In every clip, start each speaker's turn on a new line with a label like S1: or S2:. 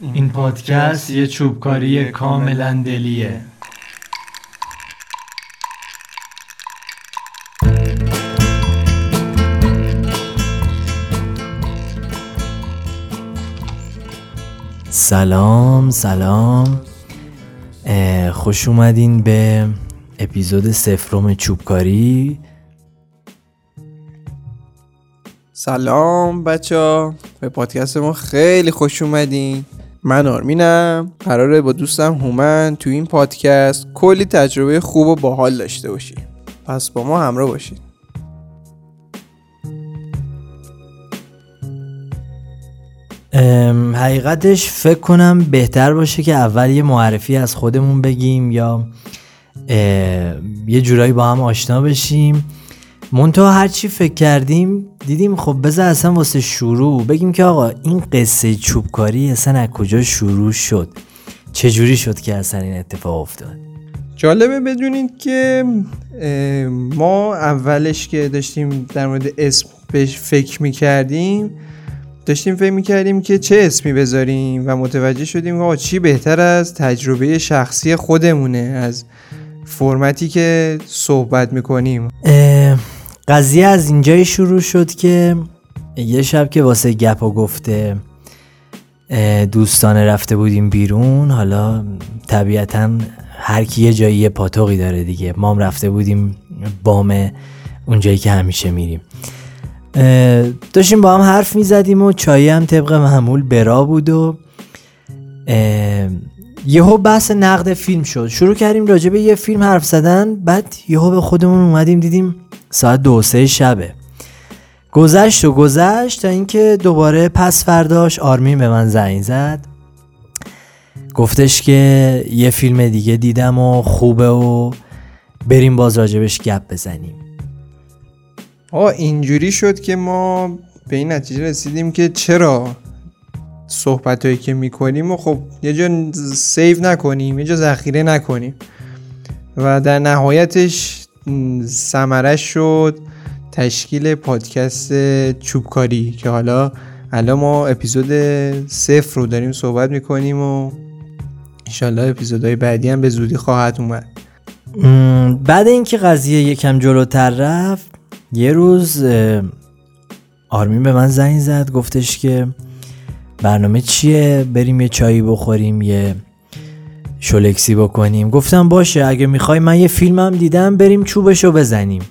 S1: این پادکست یه چوبکاری کاملا دلیه.
S2: سلام سلام. خوش اومدین به اپیزود سفرم چوبکاری.
S3: سلام بچه ها به پادکست ما خیلی خوش اومدین. من آرمینم. قراره با دوستم هومن تو این پادکست کلی تجربه خوب و باحال داشته باشیم. پس با ما همراه باشید.
S2: حقیقتش فکر کنم بهتر باشه که اول یه معرفی از خودمون بگیم یا یه جورایی با هم آشنا بشیم. منتها هر چی فکر کردیم دیدیم خب بذار اصلا واسه شروع بگیم که آقا این قصه چوبکاری اصلا از کجا شروع شد؟ چجوری شد که اصلا این اتفاق افتاد؟
S3: جالبه بدونید که ما اولش که داشتیم در مورد اسم بهش فکر می‌کردیم داشتیم فکر می‌کردیم که چه اسمی بذاریم و متوجه شدیم آقا چی بهتر از تجربه شخصی خودمونه از فرمتی که صحبت می‌کنیم.
S2: قضیه از اینجای شروع شد که یه شب که واسه گپ و گفته دوستانه رفته بودیم بیرون حالا طبیعتا هر کی یه جایی یه پاتوقی داره دیگه. ما هم رفته بودیم بام اونجایی که همیشه میریم. داشتیم با هم حرف می‌زدیم و چایی هم طبق معمول برا بود و یهو بحث نقد فیلم شد. شروع کردیم راجع یه فیلم حرف زدن بعد یهو به خودمون اومدیم دیدیم ساعت دو سه شبه. گذشت و گذشت تا اینکه دوباره پس فرداش آرمین به من زنگ زد. گفتش که یه فیلم دیگه دیدم و خوبه و بریم باز راجبش گپ بزنیم.
S3: آه اینجوری شد که ما به این نتیجه رسیدیم که چرا صحبت هایی که می‌کنیم و خب یه جا سیو نکنیم یه جا ذخیره نکنیم. و در نهایتش سمرش شد. تشکیل پادکست چوبکاری که حالا الان ما اپیزود صفر رو داریم صحبت می‌کنیم و انشالله اپیزودهای بعدی هم به زودی خواهد اومد.
S2: بعد اینکه قضیه یکم جلوتر رفت یه روز آرمین به من زنگ زد گفتش که برنامه چیه؟ بریم یه چایی بخوریم یه شلکسی بکنیم. گفتم باشه اگه می‌خوای من یه فیلمم دیدم بریم چوبشو بزنیم.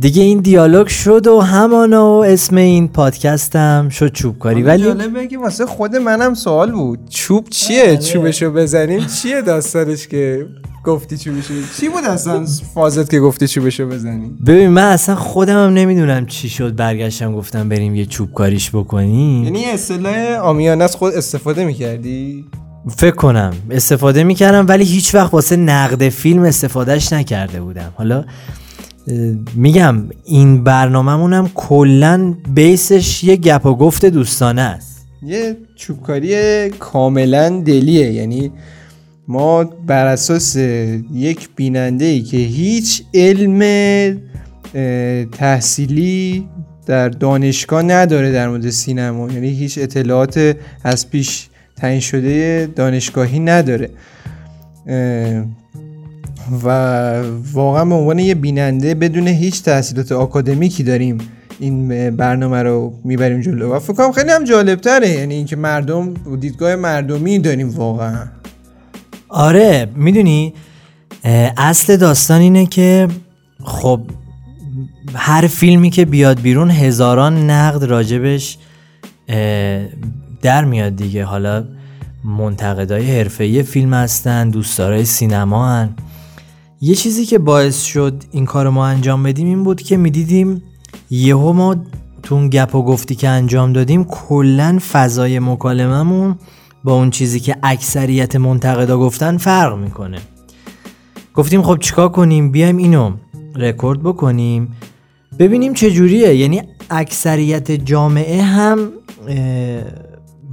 S2: دیگه این دیالوگ شد و همانا و اسم این پادکستم شد چوبکاری. ولی
S3: جالبه که واسه خود منم سوال بود. چوب چیه؟ آره. چوبشو بزنیم؟ چیه داستانش که گفتی چوبشو؟ چی بود اصلا فازت که گفتی چوبشو بزنیم؟
S2: ببین من اصلا خودم هم نمی‌دونم چی شد برگشتم گفتم بریم یه چوبکاریش بکنیم.
S3: یعنی اصطلاح آمیانه از خود استفاده می‌کردی؟
S2: فکر کنم استفاده می‌کردم ولی هیچ وقت واسه نقد فیلم استفادهش نکرده بودم. حالا میگم این برنامهمون هم کلا بیسش یه گپ و گفت دوستانه است.
S3: یه چوبکاری کاملا دلیه. یعنی ما بر اساس یک بیننده ای که هیچ علم تحصیلی در دانشگاه نداره در مورد سینما. یعنی هیچ اطلاعات از پیش تعیین شده دانشگاهی نداره. و واقعا به عنوان یه بیننده بدون هیچ تحصیلات آکادمیکی داریم این برنامه رو می‌بریم جلو. و فکر کنم خیلی هم جالب تره یعنی اینکه مردم دیدگاه مردمی داریم واقعا.
S2: آره می‌دونی اصل داستان اینه که خب هر فیلمی که بیاد بیرون هزاران نقد راجبش در میاد دیگه. حالا منتقدای حرفه‌ای فیلم هستن دوستدارای سینما هن. یه چیزی که باعث شد این کار ما انجام بدیم این بود که می‌دیدیم یهو ما تو اون گپ و گفتی که انجام دادیم کلا فضای مکالممون با اون چیزی که اکثریت منتقدا گفتن فرق می‌کنه. گفتیم خب چیکار کنیم؟ بیایم اینو رکورد بکنیم. ببینیم چه جوریه یعنی اکثریت جامعه هم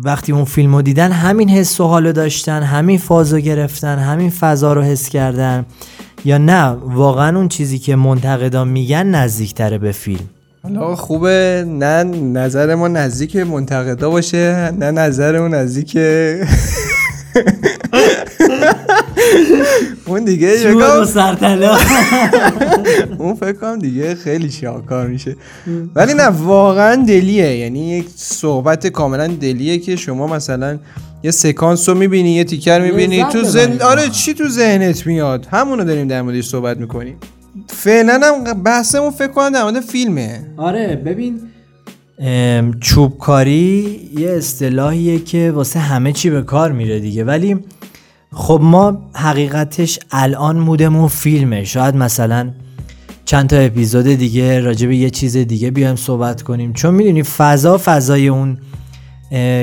S2: وقتی اون فیلم رو دیدن همین حس و حالو داشتن همین فازو گرفتن همین فضا رو حس کردن. یا نه واقعا اون چیزی که منتقدان میگن نزدیکتره به فیلم.
S3: حالا خوبه نه نظر ما نزدیک منتقدا باشه نه نظر اون نزدیک اون دیگه یکم-
S2: سرطلا
S3: اون فکر کنم دیگه خیلی شاهکار میشه. ولی نه واقعا دلیه. یعنی یک صحبت کاملا دلیه که شما مثلا یه سکانس رو می‌بینی یه تیکر می‌بینی تو
S2: واقعا.
S3: آره چی تو ذهنت میاد؟ همونو داریم در موردش صحبت می‌کنیم. فعلا هم بحثمون فکر کنم در مورد فیلمه.
S2: آره ببین چوبکاری یه اصطلاحیه که واسه همه چی به کار میره دیگه. ولی خب ما حقیقتش الان مودمون فیلمه. شاید مثلا چند تا اپیزود دیگه راجع به یه چیز دیگه بیایم صحبت کنیم. چون می‌دونی فضا فضای اون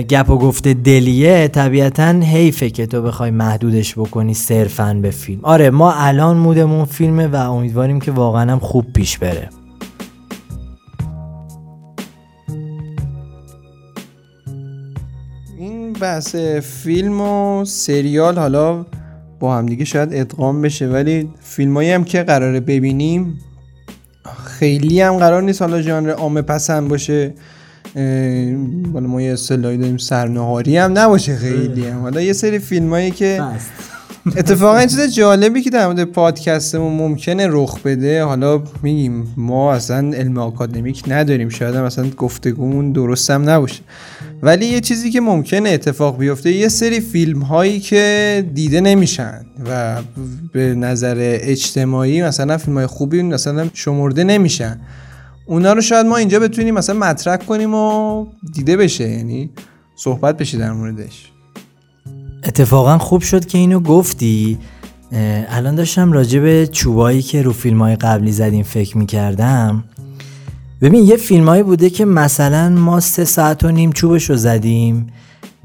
S2: گپ و گفته دلیه طبیعتا حیفه که تو بخوای محدودش بکنی صرفا به فیلم. آره ما الان مودمون فیلمه و امیدواریم که واقعا هم خوب پیش بره.
S3: این بحث فیلم و سریال حالا با همدیگه شاید ادغام بشه ولی فیلمایی هم که قراره ببینیم خیلی هم قرار نیست حالا ژانر عامه پسند باشه اه، حالا ما یه اصطلاحی داریم سرنهاری هم نباشه خیلی هم. حالا یه سری فیلمایی که اتفاقا این چیز جالبی که در مورد پادکستمون ممکنه رخ بده حالا میگیم ما اصلا علم آکادمیک نداریم شاید هم اصلا گفتگومون درست هم نباشه. ولی یه چیزی که ممکنه اتفاق بیفته یه سری فیلم هایی که دیده نمیشن و به نظر اجتماعی مثلا فیلم های خوبی مثلا شمرده نمیشن. اونا رو شاید ما اینجا بتونیم مثلا مطرح کنیم و دیده بشه یعنی صحبت بشه در موردش.
S2: اتفاقا خوب شد که اینو گفتی. الان داشتم راجع به چوبایی که رو فیلم های قبلی زدیم فکر می‌کردم. ببین یه فیلمایی بوده که مثلا ما سه ساعت و نیم چوبش رو زدیم.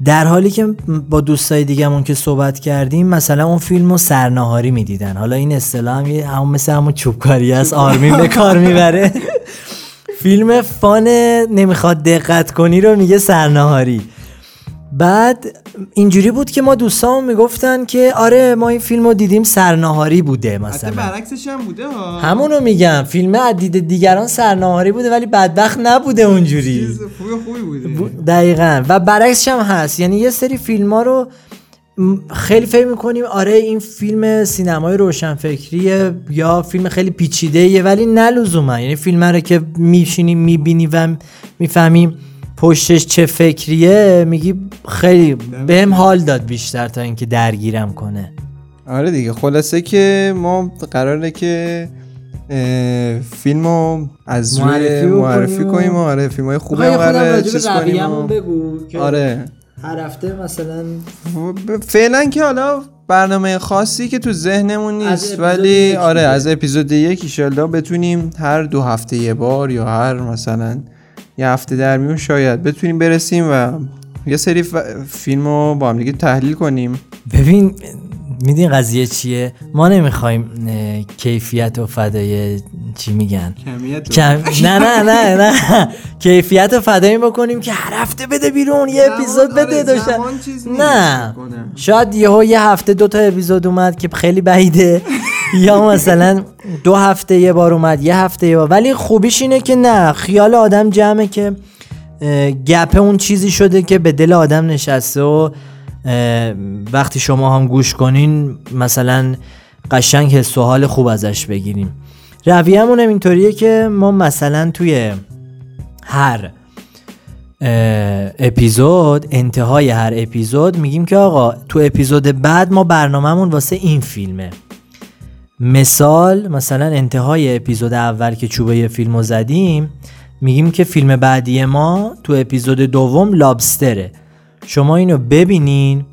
S2: در حالی که با دوستای دیگهمون که صحبت کردیم مثلا اون فیلم رو سرناهاری می‌دیدن. حالا این اصطلاح هم یه همون مثل همون چوبکاری است آرمین به کار می‌بره. فیلم فان نمی‌خواد دقت کنی رو میگه سرناهاری. بعد اینجوری بود که ما دوستامون می‌گفتن که آره ما این فیلم رو دیدیم سرناهاری بوده مثلا.
S3: برعکسش هم بوده ها.
S2: همونو میگم فیلم از دید دیگران سرناهاری بوده ولی بدبخت نبوده اونجوری.
S3: خوبی خوبی بوده.
S2: دقیقا. و برعکسش هم هست. یعنی یه سری فیلم ها رو خیلی فکر می‌کنیم آره این فیلم سینمای روشنفکریه یا فیلم خیلی پیچیده ولی نه لزوما. یعنی فیلم رو که میشینی می‌بینی و می‌فهمیم پشتش چه فکریه میگی خیلی بهم حال داد بیشتر تا اینکه درگیرم کنه.
S3: آره دیگه خلاصه که ما قراره که فیلم رو از روی
S2: معرفی
S3: معرفی کنیم و آره فیلم های خوبی هم قراره چیز کنیم و-
S2: بگو که
S3: آره.
S2: هر هفته مثلا
S3: فعلا که حالا برنامه خاصی که تو ذهنمون نیست ولی آره. از اپیزود یک ایشالله بتونیم هر دو هفته یه بار یا هر مثلا یه هفته در میون شاید. بتونیم برسیم و یه سری ف... فیلم رو با هم دیگه تحلیل کنیم.
S2: ببین میدین قضیه چیه؟ ما نمی‌خوایم کیفیت و فدای چی میگن؟ کم... نه نه نه نه کیفیت و فدایی بکنیم که هر هفته بده بیرون یه اپیزود
S3: آره،
S2: بده داشتن نه. شاید یهو یه هفته دو تا اپیزود اومد که خیلی بعیده. یا مثلا دو هفته یه بار اومد یه هفته یه بار. ولی خوبیش اینه که نه خیال آدم جمعه که گپ اون چیزی شده که به دل آدم نشسته و وقتی شما هم گوش کنین مثلا قشنگ حال خوب ازش بگیریم رویه‌مون هم اینطوریه که ما مثلا توی هر اپیزود انتهای هر اپیزود میگیم که آقا تو اپیزود بعد ما برنامهمون واسه این فیلمه. مثال مثلا انتهای اپیزود اول که چوبه فیلم رو زدیم میگیم که فیلم بعدی ما تو اپیزود دوم لابستره. شما اینو ببینین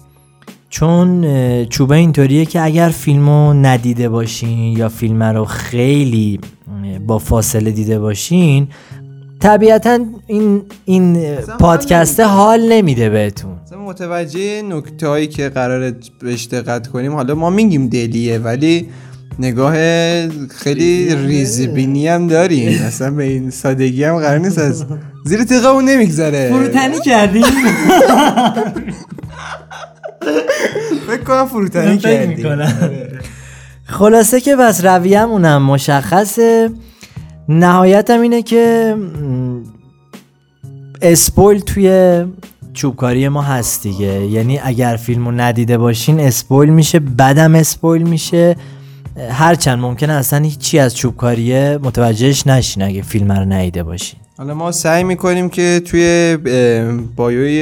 S2: چون چوبه اینطوریه که اگر فیلمو ندیده باشین یا فیلم رو خیلی با فاصله دیده باشین طبیعتا این این پادکست حال نمیده بهتون.
S3: متوجه نکته هایی که قراره بهش دقت کنیم. حالا ما میگیم دلیه ولی نگاه خیلی ریزبینی هم داریم. اصلا به این سادگی هم قرار نیست از زیر تیغه اون نمیگذره.
S2: فروتنی کردیم
S3: فکر کنم فروتنی کردیم.
S2: می‌کنم. خلاصه که بس رویه‌مونم مشخصه. نهایتم اینه که اسپویل توی چوبکاری ما هست دیگه. یعنی اگر فیلمو ندیده باشین اسپویل میشه بعدم اسپویل میشه. هرچند ممکنه اصلا هیچی از چوبکاریه متوجهش نشین اگه فیلم رو ندیده باشین
S3: حالا ما سعی می‌کنیم که توی بایوی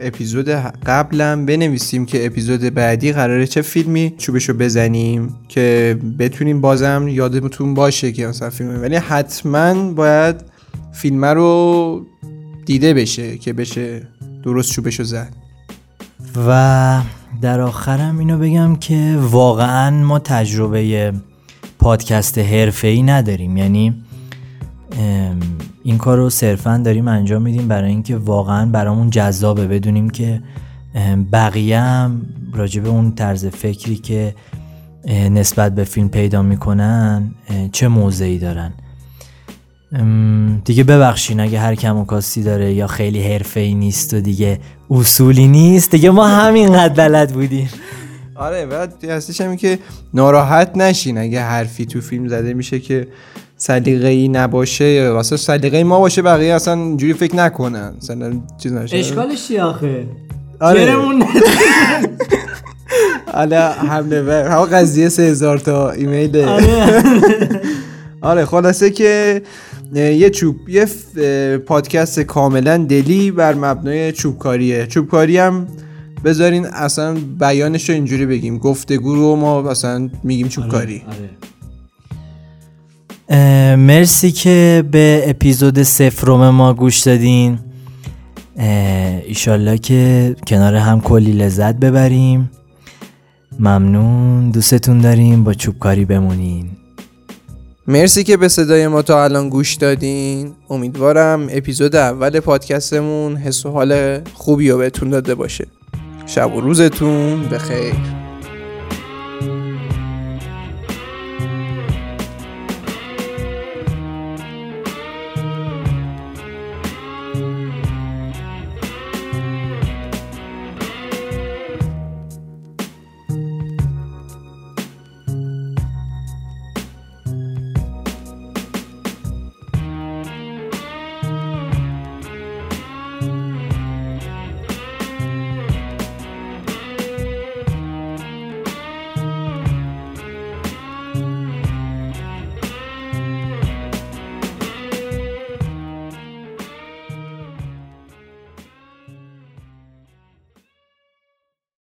S3: اپیزود قبلم بنویسیم که اپیزود بعدی قراره چه فیلمی چوبشو بزنیم که بتونیم بازم یادتون باشه که مثلا فیلم ولی حتما باید فیلم رو دیده بشه که بشه درست چوبشو زد.
S2: و در آخرم اینو بگم که واقعا ما تجربه پادکست حرفه‌ای نداریم. یعنی این کار رو صرفا داریم انجام میدیم برای اینکه واقعا برامون جذابه. بدونیم که بقیه هم راجع به اون طرز فکری که نسبت به فیلم پیدا می‌کنن چه موضعی دارن. دیگه ببخشین اگه هر کم و کاستی داره یا خیلی حرفه ای نیست و دیگه اصولی نیست. دیگه ما همینقدر بلد بودیم.
S3: آره بعد هستش همین که ناراحت نشین اگه حرفی تو فیلم زده میشه که سلیقه ای نباشه یا واسه سلیقه ما باشه بقیه اصلا اینجوری فکر نکنن. مثلا چیز نشه.
S2: چی آخه؟
S3: آره. حالا حمله بر همه قضیه سه هزار تا ایمیل. آره خلاصه که یه چوب یه پادکست کاملا دلی بر مبنای چوبکاریه. چوبکاری هم بذارین اصلا بیانش رو اینجوری بگیم. گفتگو رو ما اصلا میگیم چوبکاری.
S2: اه، مرسی که به اپیزود سفرم ما گوش دادین. ایشالله که کنار هم کلی لذت ببریم. ممنون. دوستتون داریم. با چوبکاری بمونین.
S3: مرسی که به صدای ما تا الان گوش دادین. امیدوارم اپیزود اول پادکستمون حس و حال خوبی رو بهتون داده باشه. شب و روزتون بخیر.